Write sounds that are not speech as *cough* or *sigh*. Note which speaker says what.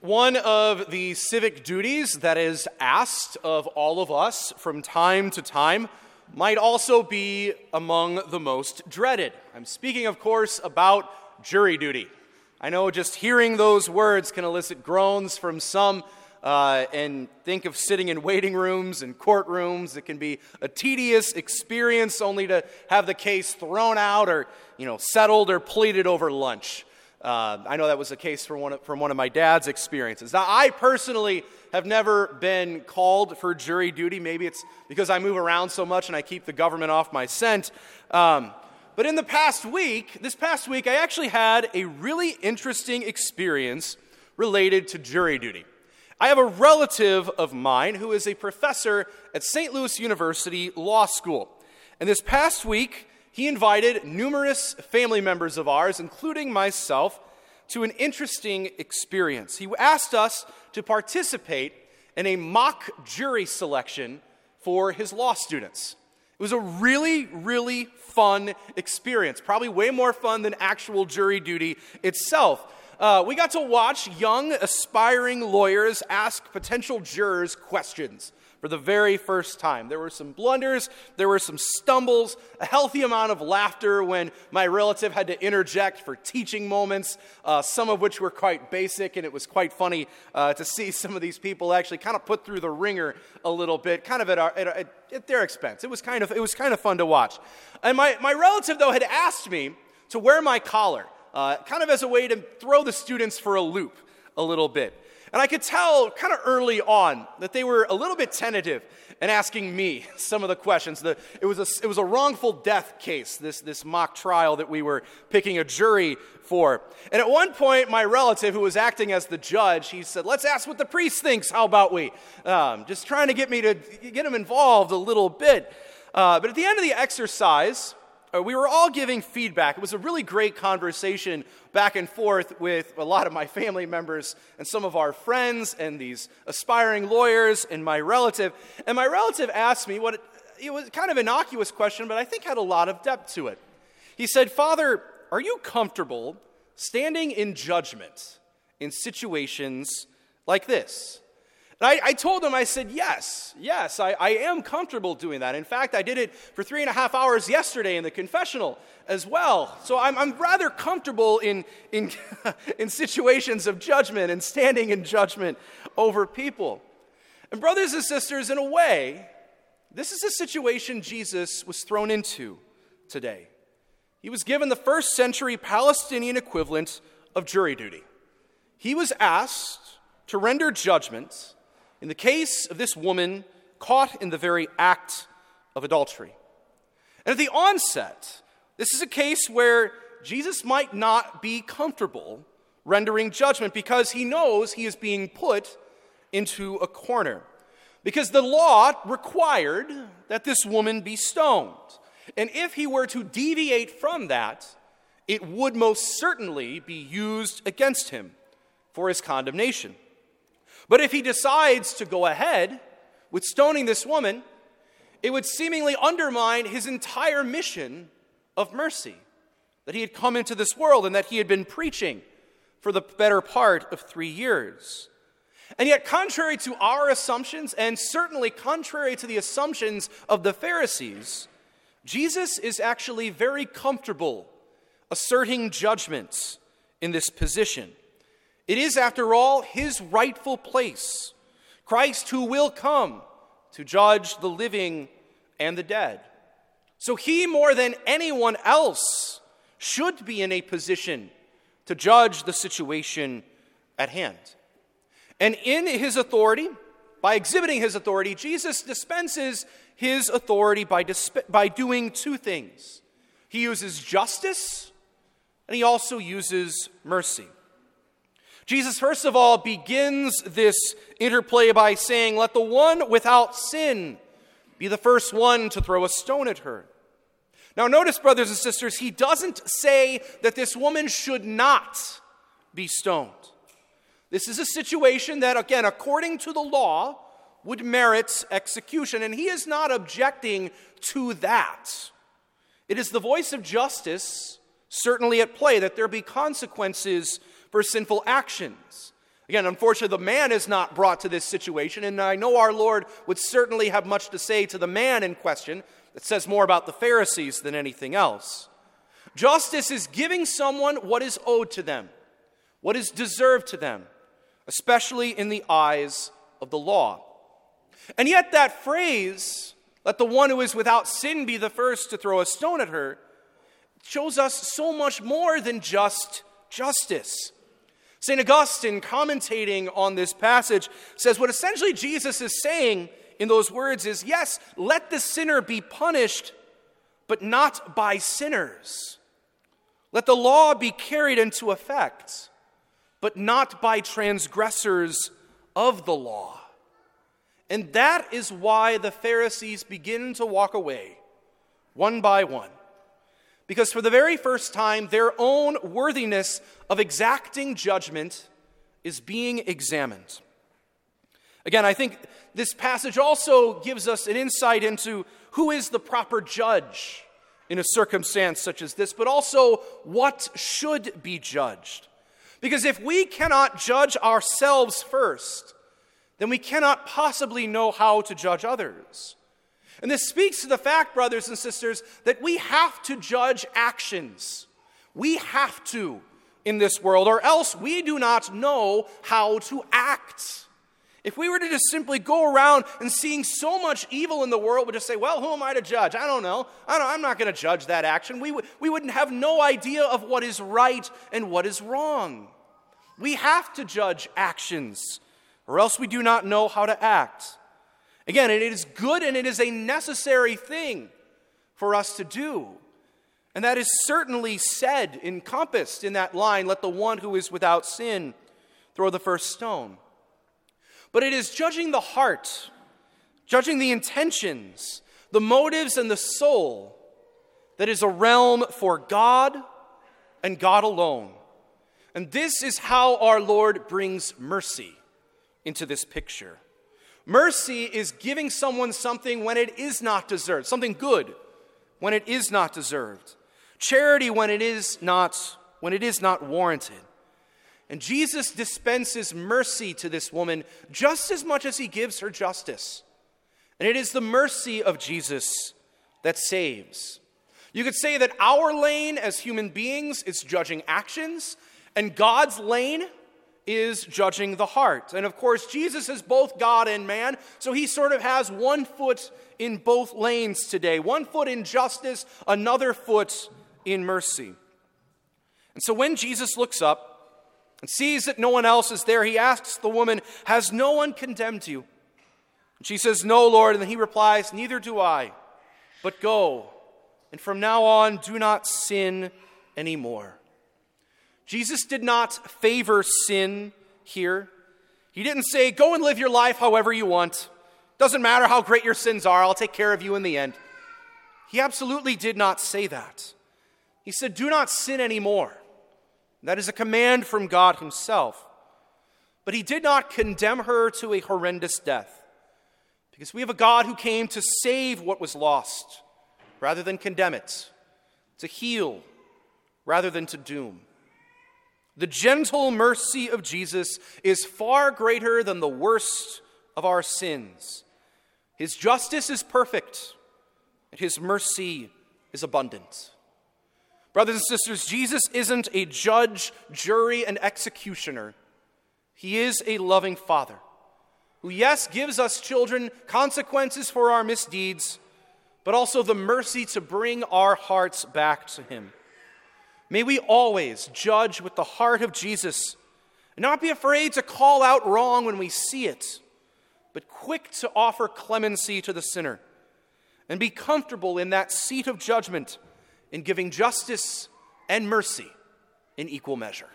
Speaker 1: One of the civic duties that is asked of all of us from time to time might also be among the most dreaded. I'm speaking, of course, about jury duty. I know just hearing those words can elicit groans from some. Uh, and think of sitting in waiting rooms and courtrooms. It can be a tedious experience only to have the case thrown out or, you know, settled or pleaded over lunch. Uh, I know that was the case from one, of, from one of my dad's experiences. Now, I personally have never been called for jury duty. Maybe it's because I move around so much and I keep the government off my scent. Um, but in the past week, this past week, I actually had a really interesting experience related to jury duty. I have a relative of mine who is a professor at St. Louis University Law School. And this past week, he invited numerous family members of ours, including myself, to an interesting experience. He asked us to participate in a mock jury selection for his law students. It was a really, really fun experience, probably way more fun than actual jury duty itself. Uh, we got to watch young, aspiring lawyers ask potential jurors questions for the very first time. There were some blunders, there were some stumbles, a healthy amount of laughter when my relative had to interject for teaching moments, uh, some of which were quite basic, and it was quite funny uh, to see *laughs* some of these people actually kind of put through the wringer a little bit, kind of at, our, at, at their expense. It was, kind of, it was kind of fun to watch. And my, my relative, though, had asked me to wear my collar, uh, kind of as a way to throw the students for a loop a little bit. And I could tell kind of early on that they were a little bit tentative in asking me *laughs* some of the questions. The, it, was a, it was a wrongful death case, this, this mock trial that we were picking a jury for. And at one point, my relative, who was acting as the judge, he said, Let's ask what the priest thinks. How about we? Um, just trying to get me to get him involved a little bit. Uh, but at the end of the exercise, Uh, we were all giving feedback. It was a really great conversation back and forth with a lot of my family members and some of our friends and these aspiring lawyers and my relative. And my relative asked me what it was kind of innocuous question, but I think had a lot of depth to it. He said, Father, are you comfortable standing in judgment in situations like this? And I, I, told him, I said, yes, yes, I, I am comfortable doing that. In fact, I did it for three and a half hours yesterday in the confessional as well. So I'm, I'm rather comfortable in, in, *laughs* in situations of judgment and standing in judgment over people. And, brothers and sisters, in a way, this is a situation Jesus was thrown into today. He was given the first century Palestinian equivalent of jury duty. He was asked to render judgment in the case of this woman caught in the very act of adultery. And at the onset, this is a case where Jesus might not be comfortable rendering judgment because he knows he is being put into a corner. Because the law required that this woman be stoned. And if he were to deviate from that, it would most certainly be used against him for his condemnation. But if he decides to go ahead with stoning this woman, it would seemingly undermine his entire mission of mercy that he had come into this world and that he had been preaching for the better part of three years. And yet, contrary to our assumptions, and certainly contrary to the assumptions of the Pharisees, Jesus is actually very comfortable asserting judgments in this position. It is, after all, his rightful place. Christ who will come to judge the living and the dead. So he, more than anyone else, should be in a position to judge the situation at hand. And in his authority, by exhibiting his authority, Jesus dispenses his authority by, disp- by doing two things he uses justice and he also uses mercy. Jesus, first of all, begins this interplay by saying, Let the one without sin be the first one to throw a stone at her. Now, notice, brothers and sisters, he doesn't say that this woman should not be stoned. This is a situation that, again, according to the law, would merit execution, and he is not objecting to that. It is the voice of justice certainly at play that there be consequences for sinful actions. Again, unfortunately, the man is not brought to this situation, and I know our Lord would certainly have much to say to the man in question that says more about the Pharisees than anything else. Justice is giving someone what is owed to them, what is deserved to them, especially in the eyes of the law. And yet, that phrase, let the one who is without sin be the first to throw a stone at her, shows us so much more than just justice. St. Augustine, commentating on this passage, says what essentially Jesus is saying in those words is yes, let the sinner be punished, but not by sinners. Let the law be carried into effect, but not by transgressors of the law. And that is why the Pharisees begin to walk away, one by one. Because for the very first time, their own worthiness of exacting judgment is being examined. Again, I think this passage also gives us an insight into who is the proper judge in a circumstance such as this, but also what should be judged. Because if we cannot judge ourselves first, then we cannot possibly know how to judge others. And this speaks to the fact, brothers and sisters, that we have to judge actions. We have to in this world, or else we do not know how to act. If we were to just simply go around and seeing so much evil in the world, we just say, well, who am I to judge? I don't know. I I'm not going to judge that action. We, we wouldn't have no idea of what is right and what is wrong. We have to judge actions, or else we do not know how to act. Again, it is good and it is a necessary thing for us to do. And that is certainly said, encompassed in that line let the one who is without sin throw the first stone. But it is judging the heart, judging the intentions, the motives, and the soul that is a realm for God and God alone. And this is how our Lord brings mercy into this picture. Mercy is giving someone something when it is not deserved, something good when it is not deserved. Charity when it is not when it is not warranted. And Jesus dispenses mercy to this woman just as much as he gives her justice. And it is the mercy of Jesus that saves. You could say that our lane as human beings is judging actions, and God's lane is judging the heart. And of course, Jesus is both God and man, so he sort of has one foot in both lanes today one foot in justice, another foot in mercy. And so when Jesus looks up, and sees that no one else is there, he asks the woman, Has no one condemned you? And she says, No, Lord. And then he replies, Neither do I, but go. And from now on, do not sin anymore. Jesus did not favor sin here. He didn't say, Go and live your life however you want. Doesn't matter how great your sins are, I'll take care of you in the end. He absolutely did not say that. He said, Do not sin anymore. That is a command from God Himself. But He did not condemn her to a horrendous death, because we have a God who came to save what was lost rather than condemn it, to heal rather than to doom. The gentle mercy of Jesus is far greater than the worst of our sins. His justice is perfect, and His mercy is abundant. Brothers and sisters, Jesus isn't a judge, jury, and executioner. He is a loving father who, yes, gives us children consequences for our misdeeds, but also the mercy to bring our hearts back to Him. May we always judge with the heart of Jesus and not be afraid to call out wrong when we see it, but quick to offer clemency to the sinner and be comfortable in that seat of judgment in giving justice and mercy in equal measure.